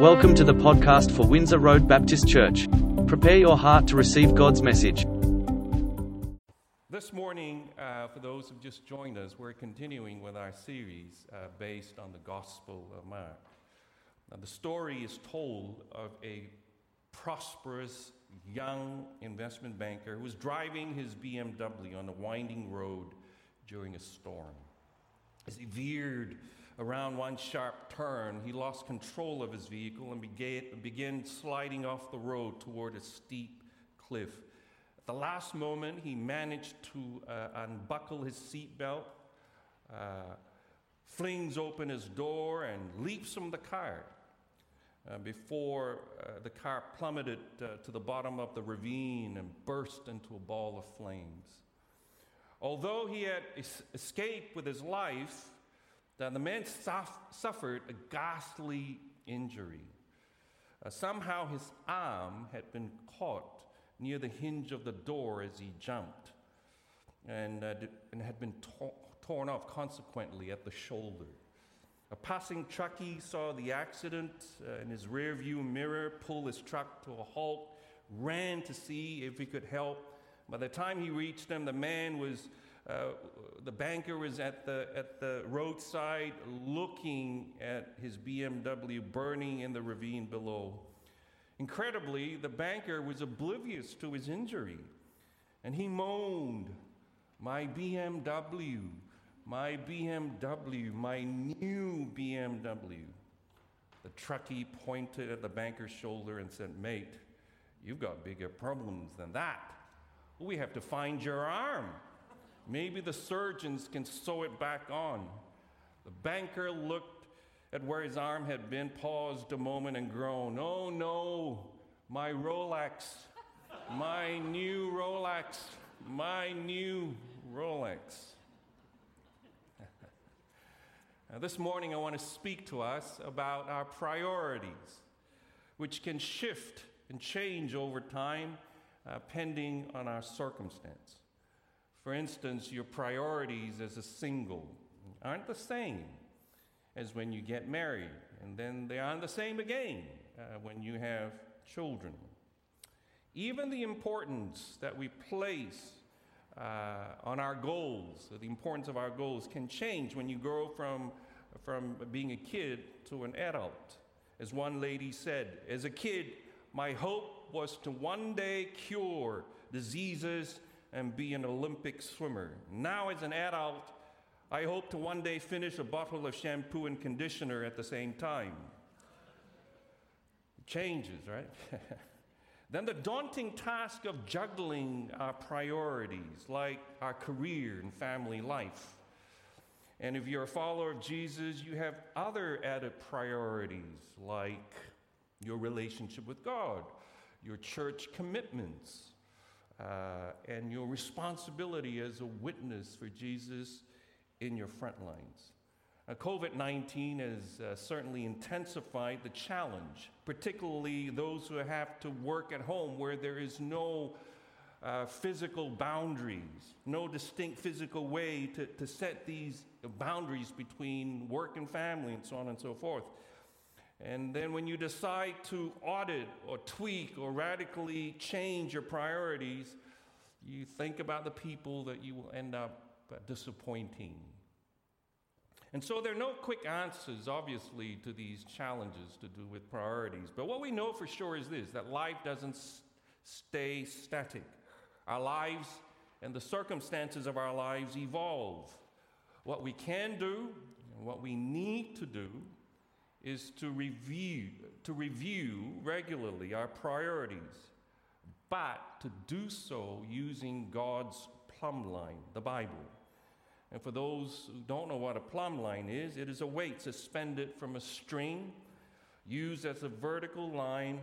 Welcome to the podcast for Windsor Road Baptist Church. Prepare your heart to receive God's message. This morning, uh, for those who've just joined us, we're continuing with our series uh, based on the Gospel of Mark. Now, the story is told of a prosperous young investment banker who was driving his BMW on a winding road during a storm. As he veered around one sharp turn, he lost control of his vehicle and began, sliding off the road toward a steep cliff. At the last moment, he managed to uh, unbuckle his seatbelt, uh, flings open his door, and leaps from the car. Uh, before uh, the car plummeted uh, to the bottom of the ravine and burst into a ball of flames. Although he had es- escaped with his life, that the man suffered a ghastly injury. Uh, somehow his arm had been caught near the hinge of the door as he jumped and, uh, and had been to- torn off consequently at the shoulder. A passing truckie saw the accident uh, in his rearview mirror, pull his truck to a halt, ran to see if he could help. By the time he reached them, the man was uh, the banker was at the, at the roadside looking at his BMW burning in the ravine below. Incredibly, the banker was oblivious to his injury, and he moaned, My BMW, my BMW, my new BMW. The truckie pointed at the banker's shoulder and said, Mate, you've got bigger problems than that. We have to find your arm. Maybe the surgeons can sew it back on. The banker looked at where his arm had been, paused a moment, and groaned, Oh no, my Rolex, my new Rolex, my new Rolex. now, this morning, I want to speak to us about our priorities, which can shift and change over time uh, pending on our circumstance. For instance, your priorities as a single aren't the same as when you get married, and then they aren't the same again uh, when you have children. Even the importance that we place uh, on our goals, the importance of our goals, can change when you grow from, from being a kid to an adult. As one lady said, as a kid, my hope was to one day cure diseases and be an Olympic swimmer. Now, as an adult, I hope to one day finish a bottle of shampoo and conditioner at the same time. It changes, right? then the daunting task of juggling our priorities, like our career and family life. And if you're a follower of Jesus, you have other added priorities, like your relationship with God, your church commitments, uh, and your responsibility as a witness for Jesus in your front lines. Uh, COVID 19 has uh, certainly intensified the challenge, particularly those who have to work at home where there is no uh, physical boundaries, no distinct physical way to, to set these boundaries between work and family, and so on and so forth. And then when you decide to audit or tweak or radically change your priorities, you think about the people that you will end up disappointing. And so there are no quick answers, obviously, to these challenges to do with priorities. But what we know for sure is this that life doesn't s- stay static. Our lives and the circumstances of our lives evolve. What we can do and what we need to do is to review, to review regularly our priorities, but to do so using God's plumb line, the Bible. And for those who don't know what a plumb line is, it is a weight suspended from a string used as a vertical line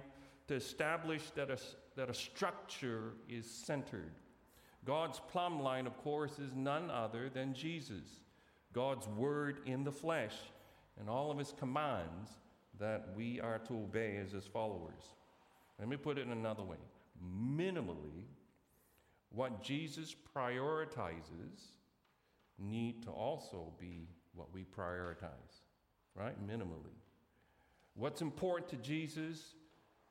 to establish that a, that a structure is centered. God's plumb line, of course, is none other than Jesus, God's Word in the flesh and all of his commands that we are to obey as his followers. Let me put it in another way minimally, what Jesus prioritizes need to also be what we prioritize, right? Minimally. What's important to Jesus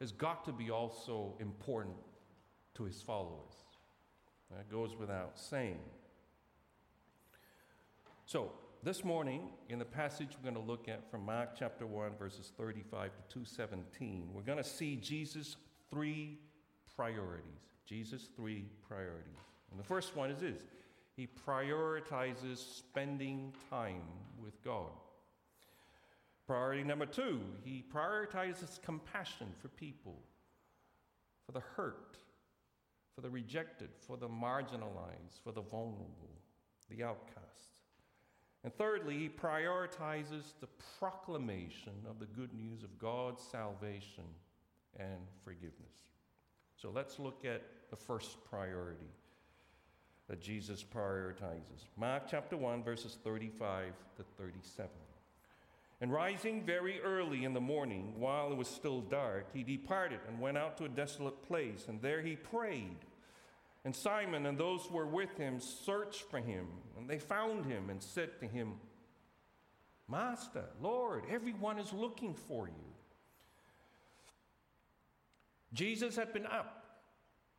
has got to be also important to his followers. That goes without saying. So, this morning, in the passage we're going to look at from Mark chapter 1, verses 35 to 217, we're going to see Jesus' three priorities. Jesus' three priorities. And the first one is this He prioritizes spending time with God. Priority number two, he prioritizes compassion for people, for the hurt, for the rejected, for the marginalized, for the vulnerable, the outcast. And thirdly, he prioritizes the proclamation of the good news of God's salvation and forgiveness. So let's look at the first priority that Jesus prioritizes. Mark chapter 1, verses 35 to 37. And rising very early in the morning, while it was still dark, he departed and went out to a desolate place, and there he prayed. And Simon and those who were with him searched for him, and they found him and said to him, Master, Lord, everyone is looking for you. Jesus had been up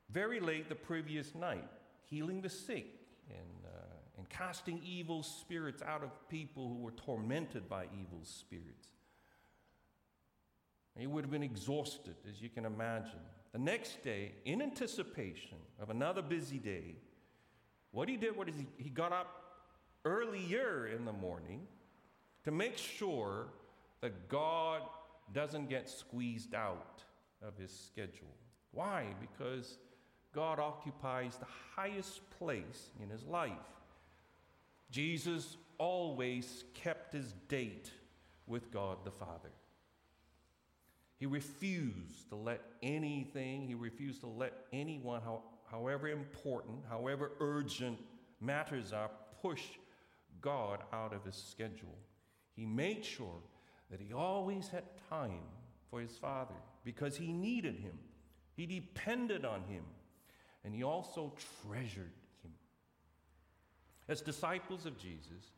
very late the previous night, healing the sick and, uh, and casting evil spirits out of people who were tormented by evil spirits. He would have been exhausted, as you can imagine. The next day, in anticipation of another busy day, what he did was he, he got up earlier in the morning to make sure that God doesn't get squeezed out of his schedule. Why? Because God occupies the highest place in his life. Jesus always kept his date with God the Father. He refused to let anything, he refused to let anyone, however important, however urgent matters are, push God out of his schedule. He made sure that he always had time for his Father because he needed him, he depended on him, and he also treasured him. As disciples of Jesus,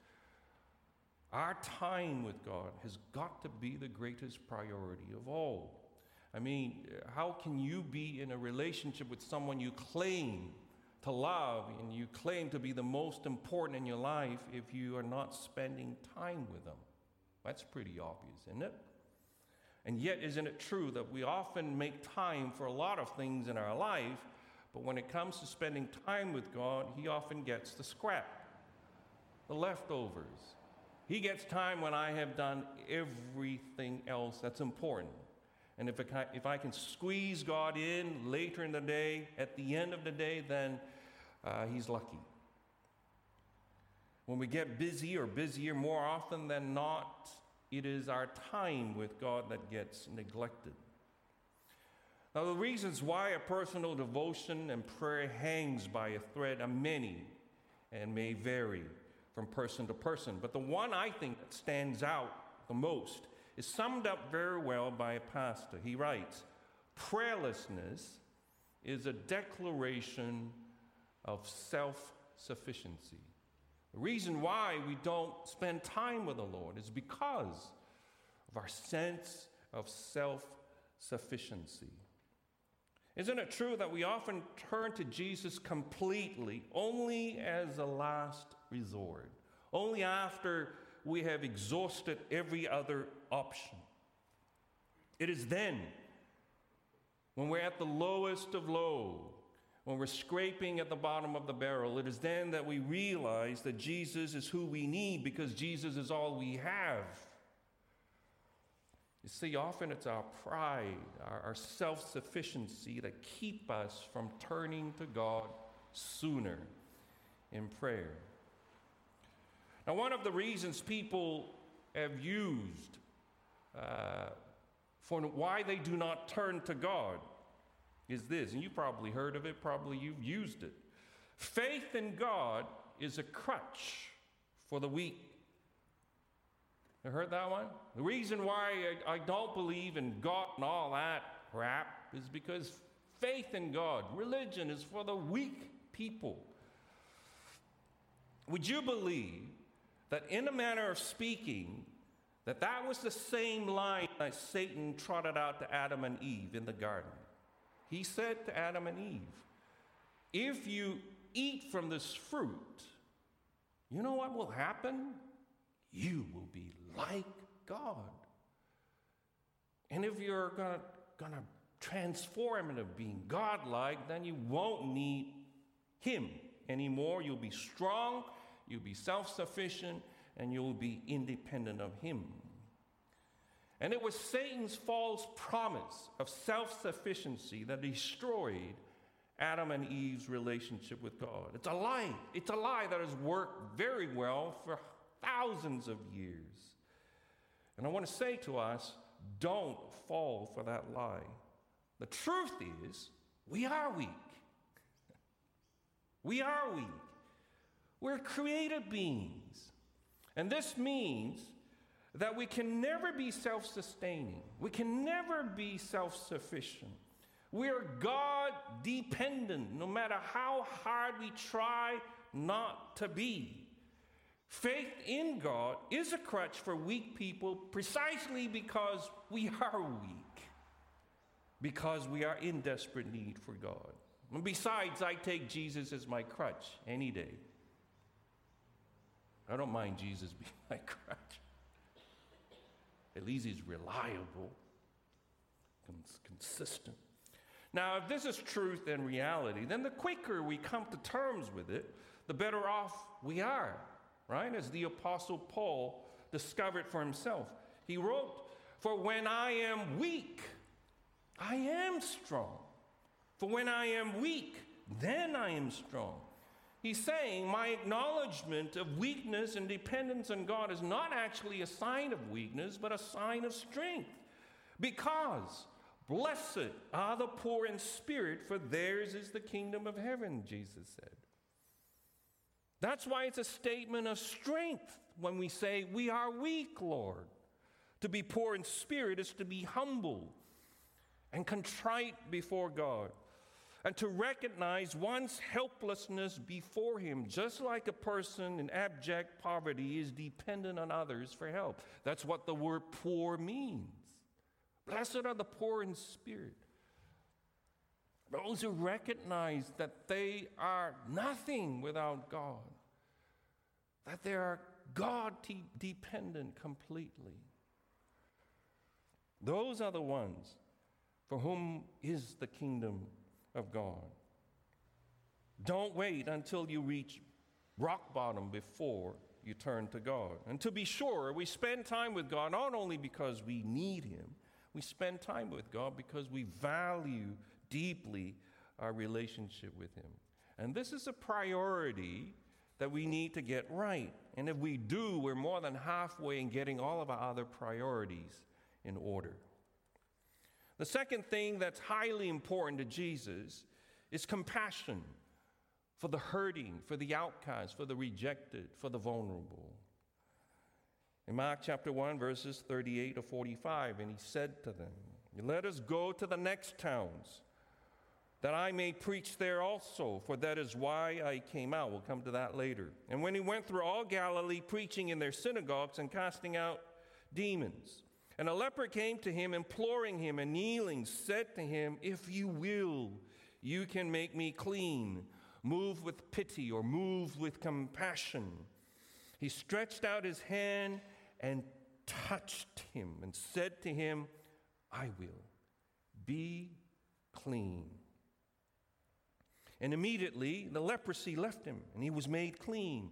our time with God has got to be the greatest priority of all. I mean, how can you be in a relationship with someone you claim to love and you claim to be the most important in your life if you are not spending time with them? That's pretty obvious, isn't it? And yet, isn't it true that we often make time for a lot of things in our life, but when it comes to spending time with God, He often gets the scrap, the leftovers. He gets time when I have done everything else that's important. And if, I, if I can squeeze God in later in the day, at the end of the day, then uh, He's lucky. When we get busy or busier more often than not, it is our time with God that gets neglected. Now, the reasons why a personal devotion and prayer hangs by a thread are many and may vary from person to person. But the one I think that stands out the most is summed up very well by a pastor. He writes Prayerlessness is a declaration of self sufficiency. The reason why we don't spend time with the Lord is because of our sense of self sufficiency. Isn't it true that we often turn to Jesus completely only as a last resort, only after we have exhausted every other option? It is then, when we're at the lowest of low, when we're scraping at the bottom of the barrel, it is then that we realize that Jesus is who we need because Jesus is all we have. You see, often it's our pride, our, our self sufficiency that keep us from turning to God sooner in prayer. Now, one of the reasons people have used uh, for why they do not turn to God is this, and you probably heard of it, probably you've used it. Faith in God is a crutch for the weak. You heard that one? The reason why I, I don't believe in God and all that crap is because faith in God, religion is for the weak people. Would you believe that, in a manner of speaking, that that was the same line that Satan trotted out to Adam and Eve in the garden. He said to Adam and Eve, If you eat from this fruit, you know what will happen? You will be like God. And if you're going to transform into being godlike, then you won't need Him anymore. You'll be strong, you'll be self sufficient, and you'll be independent of Him. And it was Satan's false promise of self sufficiency that destroyed Adam and Eve's relationship with God. It's a lie. It's a lie that has worked very well for thousands of years. And I want to say to us don't fall for that lie. The truth is, we are weak. We are weak. We're created beings. And this means that we can never be self sustaining, we can never be self sufficient. We're God dependent, no matter how hard we try not to be. Faith in God is a crutch for weak people precisely because we are weak, because we are in desperate need for God. And besides, I take Jesus as my crutch any day. I don't mind Jesus being my crutch. At least he's reliable, consistent. Now, if this is truth and reality, then the quicker we come to terms with it, the better off we are, right? As the Apostle Paul discovered for himself. He wrote, For when I am weak, I am strong. For when I am weak, then I am strong. He's saying my acknowledgement of weakness and dependence on God is not actually a sign of weakness, but a sign of strength. Because blessed are the poor in spirit, for theirs is the kingdom of heaven, Jesus said. That's why it's a statement of strength when we say, We are weak, Lord. To be poor in spirit is to be humble and contrite before God and to recognize one's helplessness before Him, just like a person in abject poverty is dependent on others for help. That's what the word poor means. Blessed are the poor in spirit. Those who recognize that they are nothing without God, that they are God dependent completely. Those are the ones for whom is the kingdom of God. Don't wait until you reach rock bottom before you turn to God. And to be sure, we spend time with God not only because we need Him, we spend time with God because we value deeply our relationship with Him. And this is a priority that we need to get right. And if we do, we're more than halfway in getting all of our other priorities in order. The second thing that's highly important to Jesus is compassion for the hurting, for the outcast, for the rejected, for the vulnerable. In Mark chapter 1, verses 38 to 45, and he said to them, Let us go to the next towns, that I may preach there also, for that is why I came out. We'll come to that later. And when he went through all Galilee, preaching in their synagogues and casting out demons. And a leper came to him, imploring him, and kneeling, said to him, If you will, you can make me clean. Move with pity or move with compassion. He stretched out his hand and touched him and said to him, I will. Be clean. And immediately the leprosy left him, and he was made clean.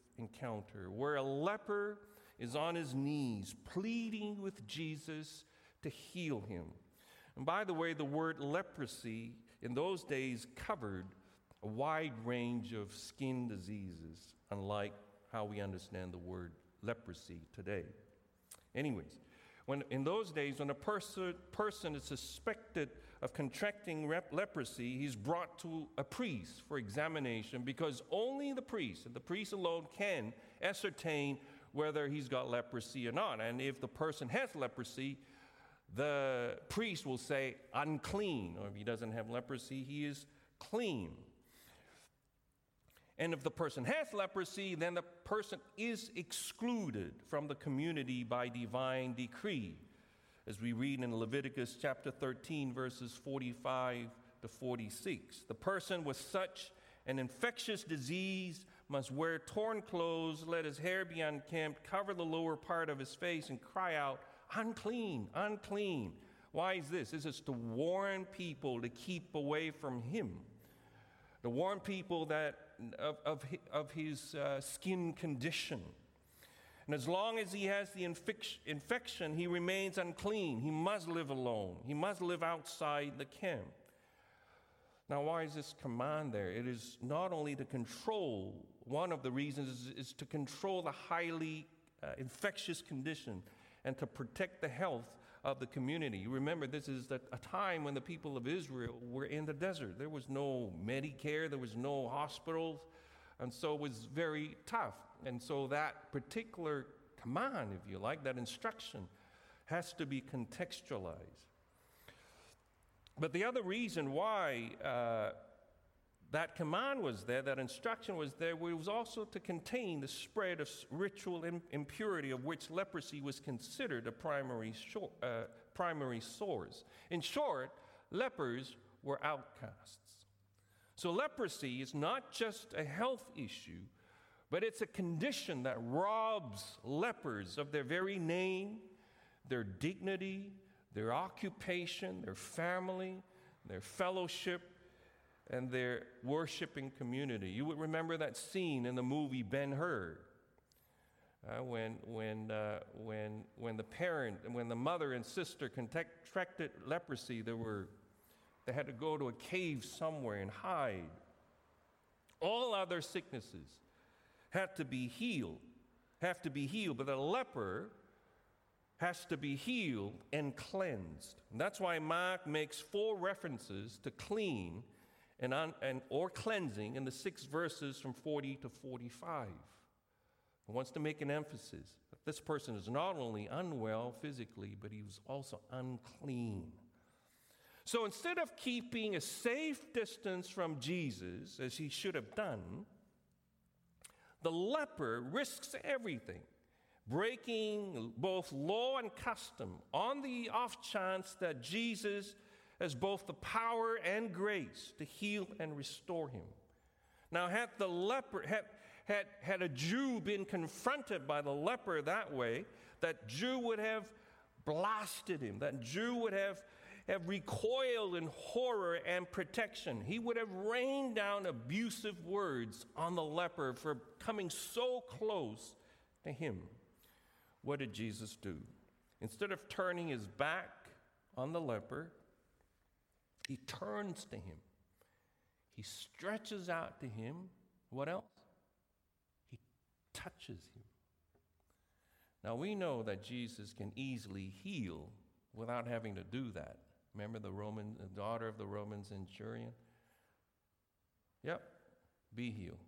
encounter where a leper is on his knees pleading with Jesus to heal him. And by the way, the word leprosy in those days covered a wide range of skin diseases, unlike how we understand the word leprosy today. Anyways, When, in those days, when a person, person is suspected of contracting rep- leprosy, he's brought to a priest for examination because only the priest, and the priest alone, can ascertain whether he's got leprosy or not. And if the person has leprosy, the priest will say unclean, or if he doesn't have leprosy, he is clean. And if the person has leprosy, then the person is excluded from the community by divine decree. As we read in Leviticus chapter 13, verses 45 to 46. The person with such an infectious disease must wear torn clothes, let his hair be unkempt, cover the lower part of his face, and cry out, Unclean, unclean. Why is this? This is to warn people to keep away from him, to warn people that of, of, of his uh, skin condition. And as long as he has the infection, he remains unclean. He must live alone. He must live outside the camp. Now, why is this command there? It is not only to control, one of the reasons is, is to control the highly uh, infectious condition and to protect the health of the community. You Remember, this is a time when the people of Israel were in the desert. There was no Medicare, there was no hospitals, and so it was very tough. And so that particular command, if you like, that instruction, has to be contextualized. But the other reason why uh, that command was there, that instruction was there, it was also to contain the spread of ritual impurity of which leprosy was considered a primary, uh, primary source. In short, lepers were outcasts. So leprosy is not just a health issue, but it's a condition that robs lepers of their very name, their dignity, their occupation, their family, their fellowship, and their worshiping community. You would remember that scene in the movie Ben Hur. Uh, when, when, uh, when, when the parent, when the mother and sister contracted leprosy, they, were, they had to go to a cave somewhere and hide. All other sicknesses had to be healed, have to be healed, but a leper has to be healed and cleansed. And that's why Mark makes four references to clean and, on, and, or cleansing in the six verses from 40 to 45. He wants to make an emphasis that this person is not only unwell physically, but he was also unclean. So instead of keeping a safe distance from Jesus, as he should have done, the leper risks everything, breaking both law and custom on the off chance that Jesus has both the power and grace to heal and restore him. Now, had the leper, had, had, had a Jew been confronted by the leper that way, that Jew would have blasted him, that Jew would have, have recoiled in horror and protection. He would have rained down abusive words on the leper for coming so close to him. What did Jesus do? Instead of turning his back on the leper, he turns to him. He stretches out to him. What else? He touches him. Now we know that Jesus can easily heal without having to do that. Remember the Roman the daughter of the Roman centurion? Yep, be healed.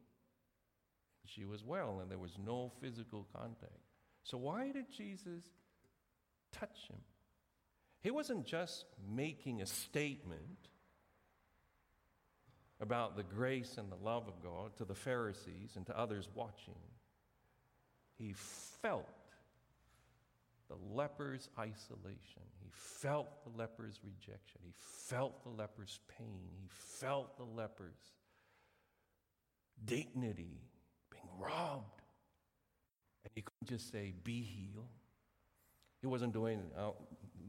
She was well and there was no physical contact. So why did Jesus touch him? He wasn't just making a statement about the grace and the love of God to the Pharisees and to others watching. He felt the leper's isolation. He felt the leper's rejection. He felt the leper's pain. He felt the leper's dignity being robbed. And he couldn't just say, Be healed. He wasn't doing, uh,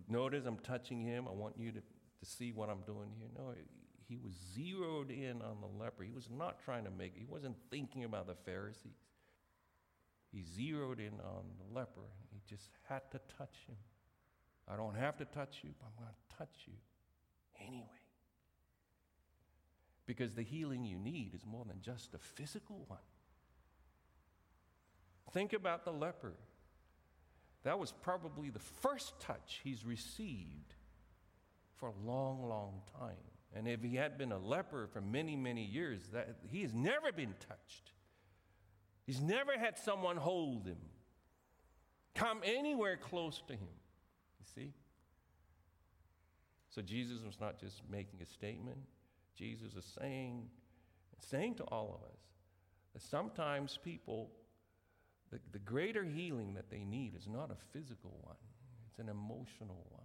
notice I'm touching him. I want you to, to see what I'm doing here. No, he was zeroed in on the leper. He was not trying to make, he wasn't thinking about the Pharisees. He zeroed in on the leper. He just had to touch him. I don't have to touch you, but I'm going to touch you anyway. Because the healing you need is more than just a physical one. Think about the leper. That was probably the first touch he's received for a long, long time. And if he had been a leper for many, many years, that he has never been touched. He's never had someone hold him, come anywhere close to him. You see? So Jesus was not just making a statement, Jesus is saying, saying to all of us that sometimes people, the, the greater healing that they need is not a physical one, it's an emotional one.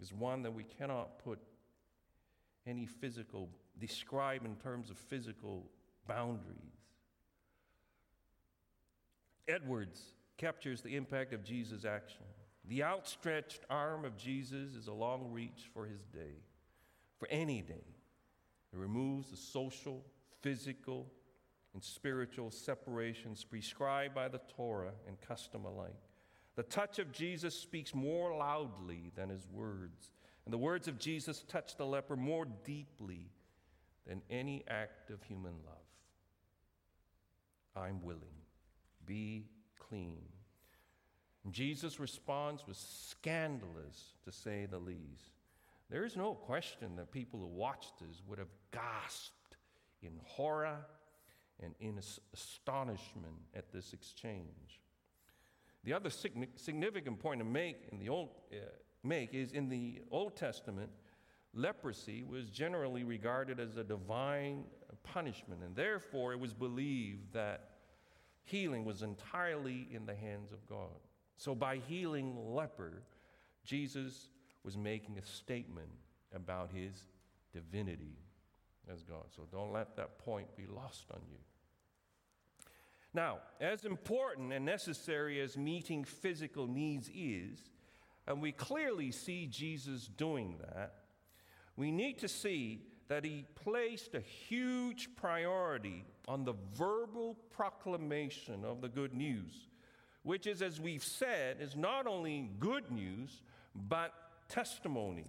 It's one that we cannot put any physical, describe in terms of physical boundaries. Edwards captures the impact of Jesus' action. The outstretched arm of Jesus is a long reach for his day, for any day. It removes the social, physical, and spiritual separations prescribed by the Torah and custom alike. The touch of Jesus speaks more loudly than his words, and the words of Jesus touch the leper more deeply than any act of human love. I'm willing. Be clean. And Jesus' response was scandalous, to say the least. There is no question that people who watched this would have gasped in horror and in astonishment at this exchange. The other significant point to make in the Old uh, make is in the Old Testament, leprosy was generally regarded as a divine punishment, and therefore it was believed that healing was entirely in the hands of God. So by healing leper, Jesus was making a statement about his divinity as God. So don't let that point be lost on you. Now, as important and necessary as meeting physical needs is, and we clearly see Jesus doing that, we need to see that he placed a huge priority on the verbal proclamation of the good news, which is, as we've said, is not only good news, but testimony.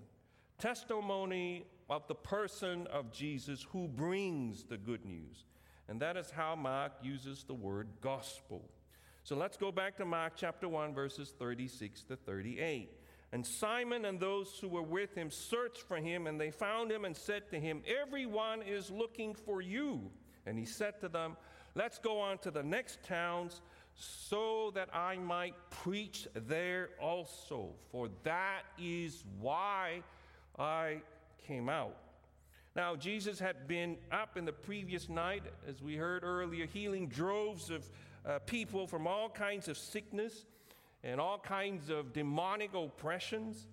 Testimony of the person of Jesus who brings the good news. And that is how Mark uses the word gospel. So let's go back to Mark chapter 1, verses 36 to 38. And Simon and those who were with him searched for him, and they found him and said to him, Everyone is looking for you. And he said to them, Let's go on to the next towns so that I might preach there also, for that is why I came out. Now, Jesus had been up in the previous night, as we heard earlier, healing droves of uh, people from all kinds of sickness and all kinds of demonic oppressions.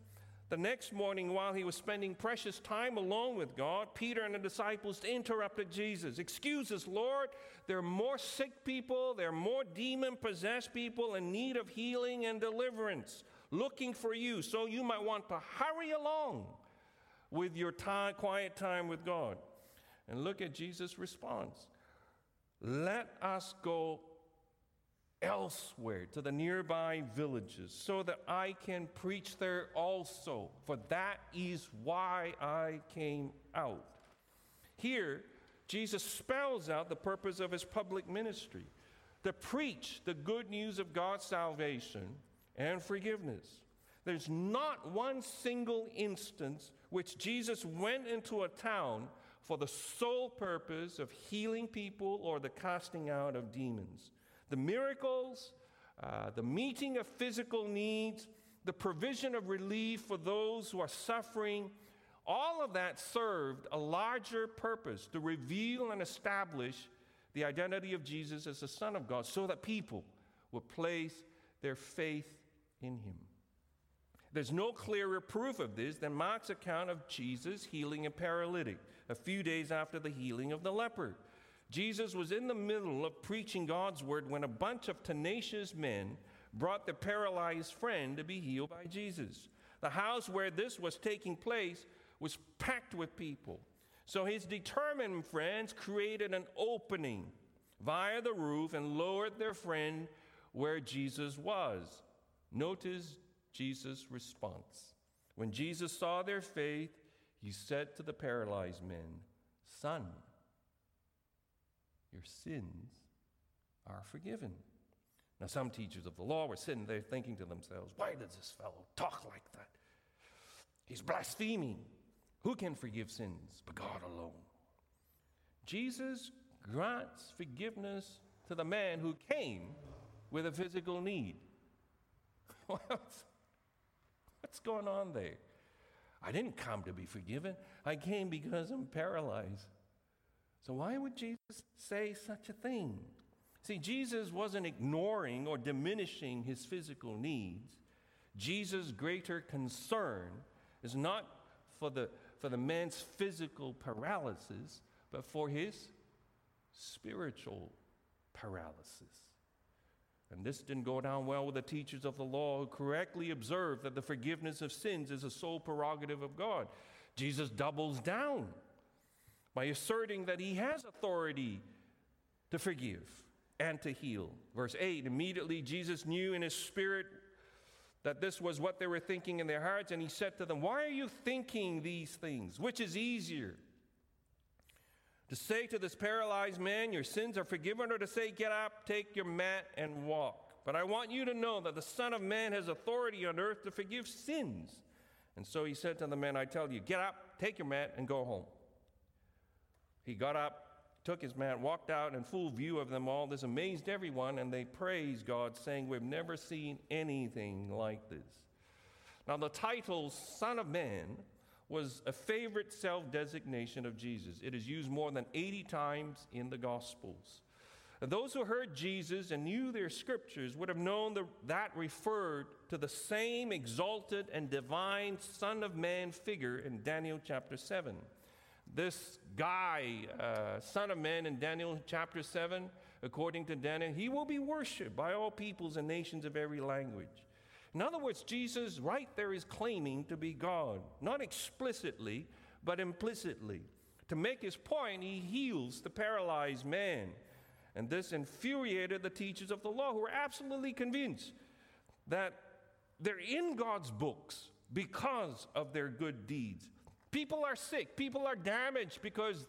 The next morning, while he was spending precious time alone with God, Peter and the disciples interrupted Jesus. Excuse us, Lord. There are more sick people, there are more demon possessed people in need of healing and deliverance, looking for you. So you might want to hurry along with your time, quiet time with God. And look at Jesus' response. Let us go elsewhere to the nearby villages so that I can preach there also, for that is why I came out. Here, Jesus spells out the purpose of his public ministry to preach the good news of God's salvation and forgiveness. There's not one single instance which Jesus went into a town for the sole purpose of healing people or the casting out of demons the miracles, uh, the meeting of physical needs, the provision of relief for those who are suffering, all of that served a larger purpose to reveal and establish the identity of Jesus as the Son of God so that people would place their faith in him. There's no clearer proof of this than Mark's account of Jesus healing a paralytic a few days after the healing of the leper. Jesus was in the middle of preaching God's word when a bunch of tenacious men brought the paralyzed friend to be healed by Jesus. The house where this was taking place was packed with people. So his determined friends created an opening via the roof and lowered their friend where Jesus was. Notice Jesus' response. When Jesus saw their faith, he said to the paralyzed men, Son, your sins are forgiven. Now, some teachers of the law were sitting there thinking to themselves, why does this fellow talk like that? He's blaspheming. Who can forgive sins but God alone? Jesus grants forgiveness to the man who came with a physical need. what's, going on there? I didn't come to be forgiven. I came because I'm paralyzed. So, why would Jesus say such a thing? See, Jesus wasn't ignoring or diminishing his physical needs. Jesus' greater concern is not for the, for the man's physical paralysis, but for his spiritual paralysis. And this didn't go down well with the teachers of the law who correctly observed that the forgiveness of sins is a sole prerogative of God. Jesus doubles down by asserting that he has authority to forgive and to heal. Verse 8 immediately Jesus knew in his spirit that this was what they were thinking in their hearts, and he said to them, Why are you thinking these things? Which is easier? To say to this paralyzed man, Your sins are forgiven, or to say, Get up, take your mat, and walk. But I want you to know that the Son of Man has authority on earth to forgive sins. And so he said to the man, I tell you, Get up, take your mat, and go home. He got up, took his mat, walked out in full view of them all. This amazed everyone, and they praised God, saying, We've never seen anything like this. Now, the title Son of Man was a favorite self designation of Jesus. It is used more than 80 times in the Gospels. And those who heard Jesus and knew their scriptures would have known the, that referred to the same exalted and divine Son of Man figure in Daniel chapter 7 this guy, uh, Son of Man, in Daniel chapter 7, according to Daniel, he will be worshiped by all peoples and nations of every language. In other words, Jesus right there is claiming to be God, not explicitly, but implicitly. To make his point, he heals the paralyzed man. And this infuriated the teachers of the law who were absolutely convinced that they're in God's books because of their good deeds. People are sick, people are damaged because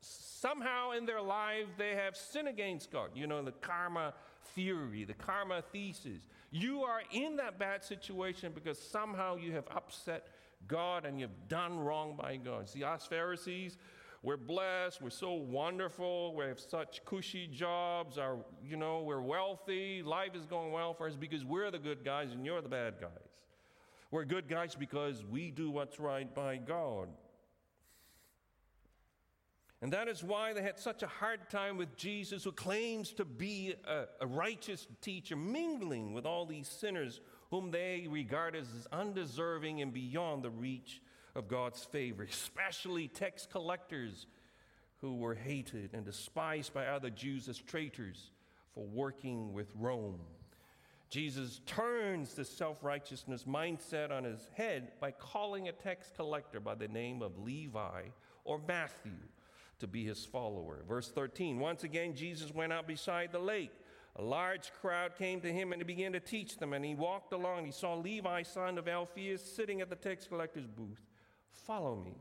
somehow in their life they have sinned against God. You know, the karma theory, the karma thesis. You are in that bad situation because somehow you have upset God and you've done wrong by God. See, us Pharisees, we're blessed, we're so wonderful, we have such cushy jobs, our, you know, we're wealthy, life is going well for us because we're the good guys and you're the bad guys. We're good guys because we do what's right by God. And that is why they had such a hard time with Jesus, who claims to be a, a, righteous teacher, mingling with all these sinners whom they regard as undeserving and beyond the reach of God's favor, especially tax collectors who were hated and despised by other Jews as traitors for working with Rome. Jesus turns the self righteousness mindset on his head by calling a tax collector by the name of Levi or Matthew to be his follower. Verse 13 Once again, Jesus went out beside the lake. A large crowd came to him and he began to teach them. And he walked along. and He saw Levi, son of Alphaeus, sitting at the tax collector's booth. Follow me.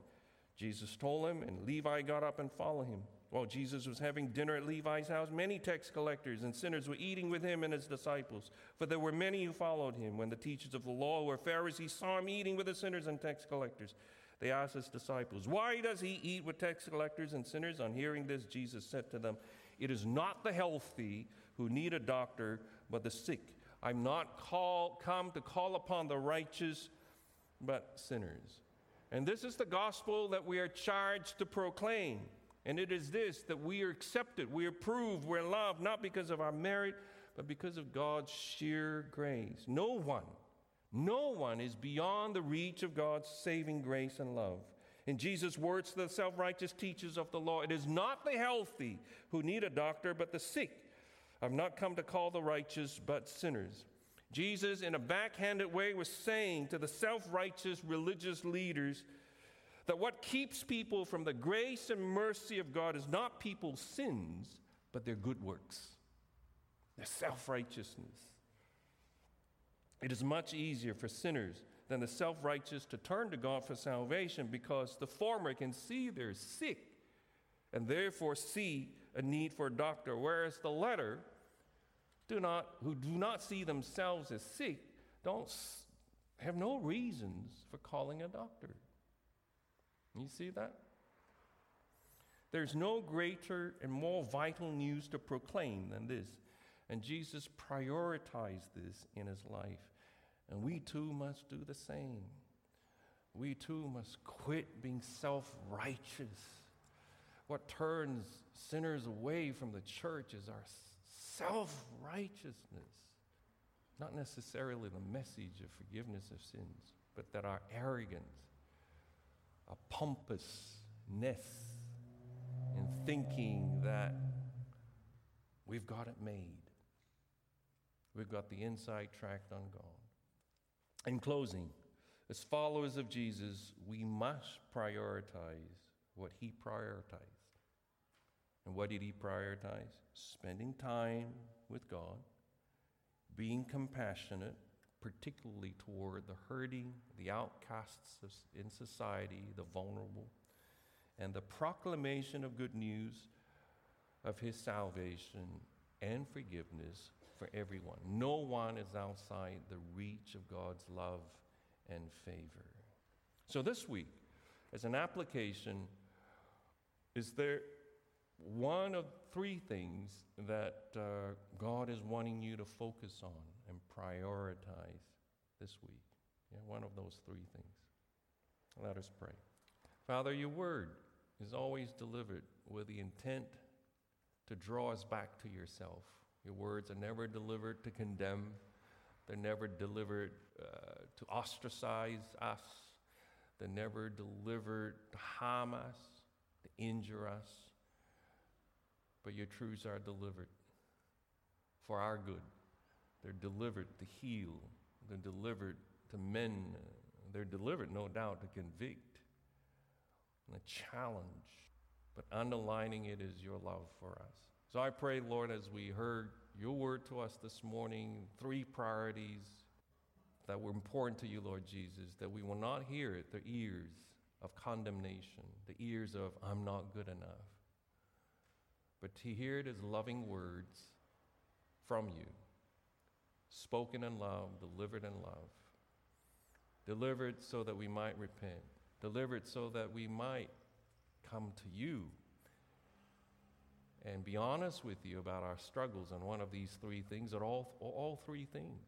Jesus told him, and Levi got up and followed him. While Jesus was having dinner at Levi's house, many tax collectors and sinners were eating with him and his disciples. For there were many who followed him. When the teachers of the law or Pharisees saw him eating with the sinners and tax collectors, they asked his disciples, Why does he eat with tax collectors and sinners? On hearing this, Jesus said to them, It is not the healthy who need a doctor, but the sick. I'm not call, come to call upon the righteous, but sinners. And this is the gospel that we are charged to proclaim. And it is this that we are accepted, we are approved, we're loved, not because of our merit, but because of God's sheer grace. No one, no one is beyond the reach of God's saving grace and love. In Jesus' words to the self righteous teachers of the law, it is not the healthy who need a doctor, but the sick. I've not come to call the righteous, but sinners. Jesus, in a backhanded way, was saying to the self righteous religious leaders, that what keeps people from the grace and mercy of God is not people's sins, but their good works, their self righteousness. It is much easier for sinners than the self righteous to turn to God for salvation because the former can see they're sick and therefore see a need for a doctor, whereas the latter do not, who do not see themselves as sick don't have no reasons for calling a doctor. You see that? There's no greater and more vital news to proclaim than this. And Jesus prioritized this in his life. And we too must do the same. We too must quit being self righteous. What turns sinners away from the church is our self righteousness. Not necessarily the message of forgiveness of sins, but that our arrogance, our pompousness in thinking that we've got it made. We've got the inside tracked on God. In closing, as followers of Jesus, we must prioritize what he prioritized. And what did he prioritize? Spending time with God, being compassionate, particularly toward the hurting, the outcasts in society, the vulnerable, and the proclamation of good news of his salvation and forgiveness for everyone. No one is outside the reach of God's love and favor. So, this week, as an application, is there one of three things that uh, God is wanting you to focus on and prioritize this week? Yeah, one of those three things. Let us pray. Father, your word is always delivered with the intent to draw us back to yourself. Your words are never delivered to condemn, they're never delivered uh, to ostracize us, they're never delivered to harm us, to injure us. But your truths are delivered for our good. They're delivered to heal, they're delivered to mend, they're delivered, no doubt, to convict and a challenge. But underlining it is your love for us. So I pray, Lord, as we heard your word to us this morning, three priorities that were important to you, Lord Jesus, that we will not hear it, the ears of condemnation, the ears of, I'm not good enough, but to hear it as loving words from you, spoken in love, delivered in love, delivered so that we might repent, delivered so that we might come to you and be honest with you about our struggles on one of these three things, or all, all three things.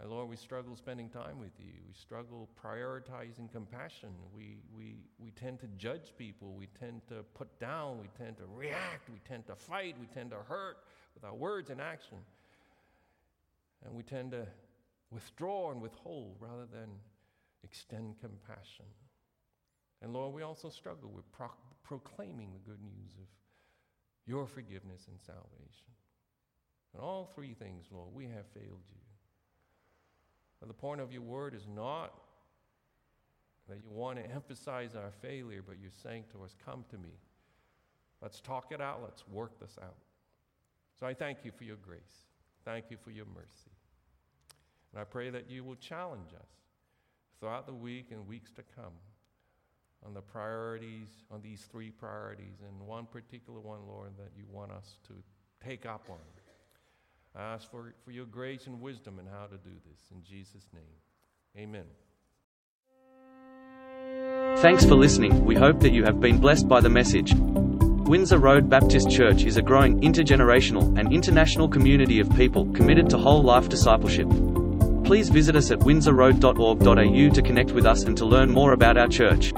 And Lord, we struggle spending time with you. We struggle prioritizing compassion. We, we, we tend to judge people. We tend to put down. We tend to react. We tend to fight. We tend to hurt with our words and action. And we tend to withdraw and withhold rather than extend compassion. And Lord, we also struggle with pro- proclaiming the good news of your forgiveness and salvation. And all three things, Lord, we have failed you. But the point of your word is not that you want to emphasize our failure, but you're saying to us, Come to me. Let's talk it out. Let's work this out. So I thank you for your grace. Thank you for your mercy. And I pray that you will challenge us throughout the week and weeks to come on the priorities, on these three priorities, and one particular one, Lord, that you want us to take up on. I ask for, for your grace and wisdom in how to do this. In Jesus' name, amen. Thanks for listening. We hope that you have been blessed by the message. Windsor Road Baptist Church is a growing, intergenerational, and international community of people committed to whole life discipleship. Please visit us at windsorroad.org.au to connect with us and to learn more about our church.